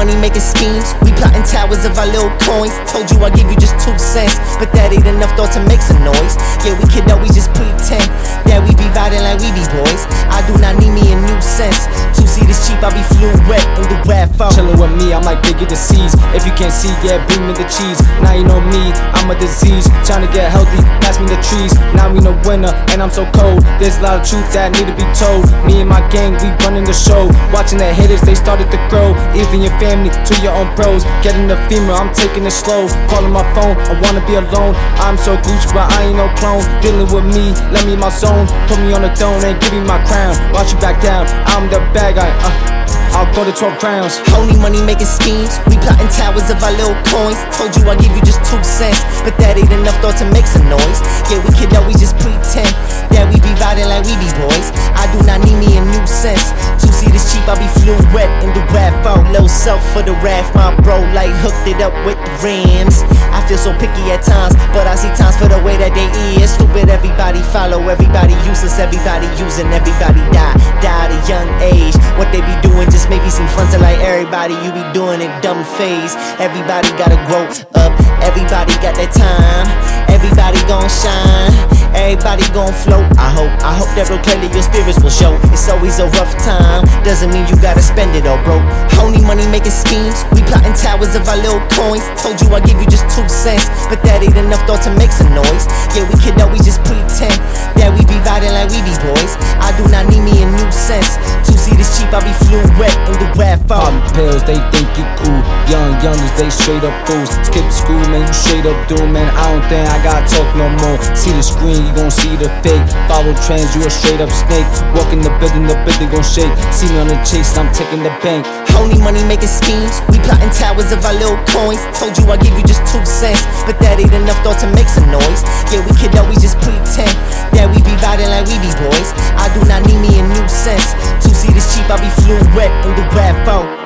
money making schemes. We plotting towers of our little coins. Told you I give you just two cents, but that ain't enough thought to make some noise. Yeah, we kid always just pretend that we be riding like we be boys. I do not need me a new sense. Two seaters cheap, I be flew wet in the RAV4. Chillin' with me, I'm like Cease. If you can't see, yeah, bring me the cheese. Now you know me, I'm a disease. Trying to get healthy, pass me the trees. Now we know winner, and I'm so cold. There's a lot of truth that need to be told. Me and my gang, we running the show. Watching the haters, they started to grow. Even your family, to your own bros. Getting the female, I'm taking it slow. Calling my phone, I wanna be alone. I'm so Gucci, but I ain't no clone. Dealing with me, let me in my zone. Put me on the throne and give me my crown. Watch you back down, I'm the bad guy. Uh. I'll go to 12 rounds. Only money making schemes. We plotting towers of our little coins. Told you I give you just two cents, but that ain't enough thought to make some noise. Yeah, we kid always just pretend that we be riding like we be boys. I do not need me a new sense. Two seaters cheap, I be wet in the rap out. Low self for the raft, my bro like hooked it up with the rims. I feel so picky at times, but I see times for the way that they is. Stupid, everybody follow, everybody useless, everybody using, everybody die, everybody. You be doing it dumb phase. Everybody gotta grow up. Everybody got that time. Everybody gon' shine. Everybody gon' float. I hope, I hope that real clearly your spirits will show. It's always a rough time. Doesn't mean you gotta spend it all, bro. Only money making schemes. We plotting towers of our little coins. Told you I give you just two cents, but that ain't enough thought to make some noise. Yeah, we kid always just pretend that we be riding like we be boys. I do not need me a new sense thought we flew in the wet fall. Popping pills, they think it cool. Young youngers, they straight up fools. Skip school, man, you straight up doom, man. I don't think I got talk no more. See the screen, you gon' see the fake. Follow trends, you a straight up snake. Walk in the building, the building gon' shake. See me on the chase, I'm taking the bank. Holy money making schemes. We plotting towers of our little coins. Told you I give you just two cents, but that ain't enough though to make some noise. Yeah, we could we just pretend that we be riding like we be boys. I do not need me a new sense sheep, I be fluent in the RAV4.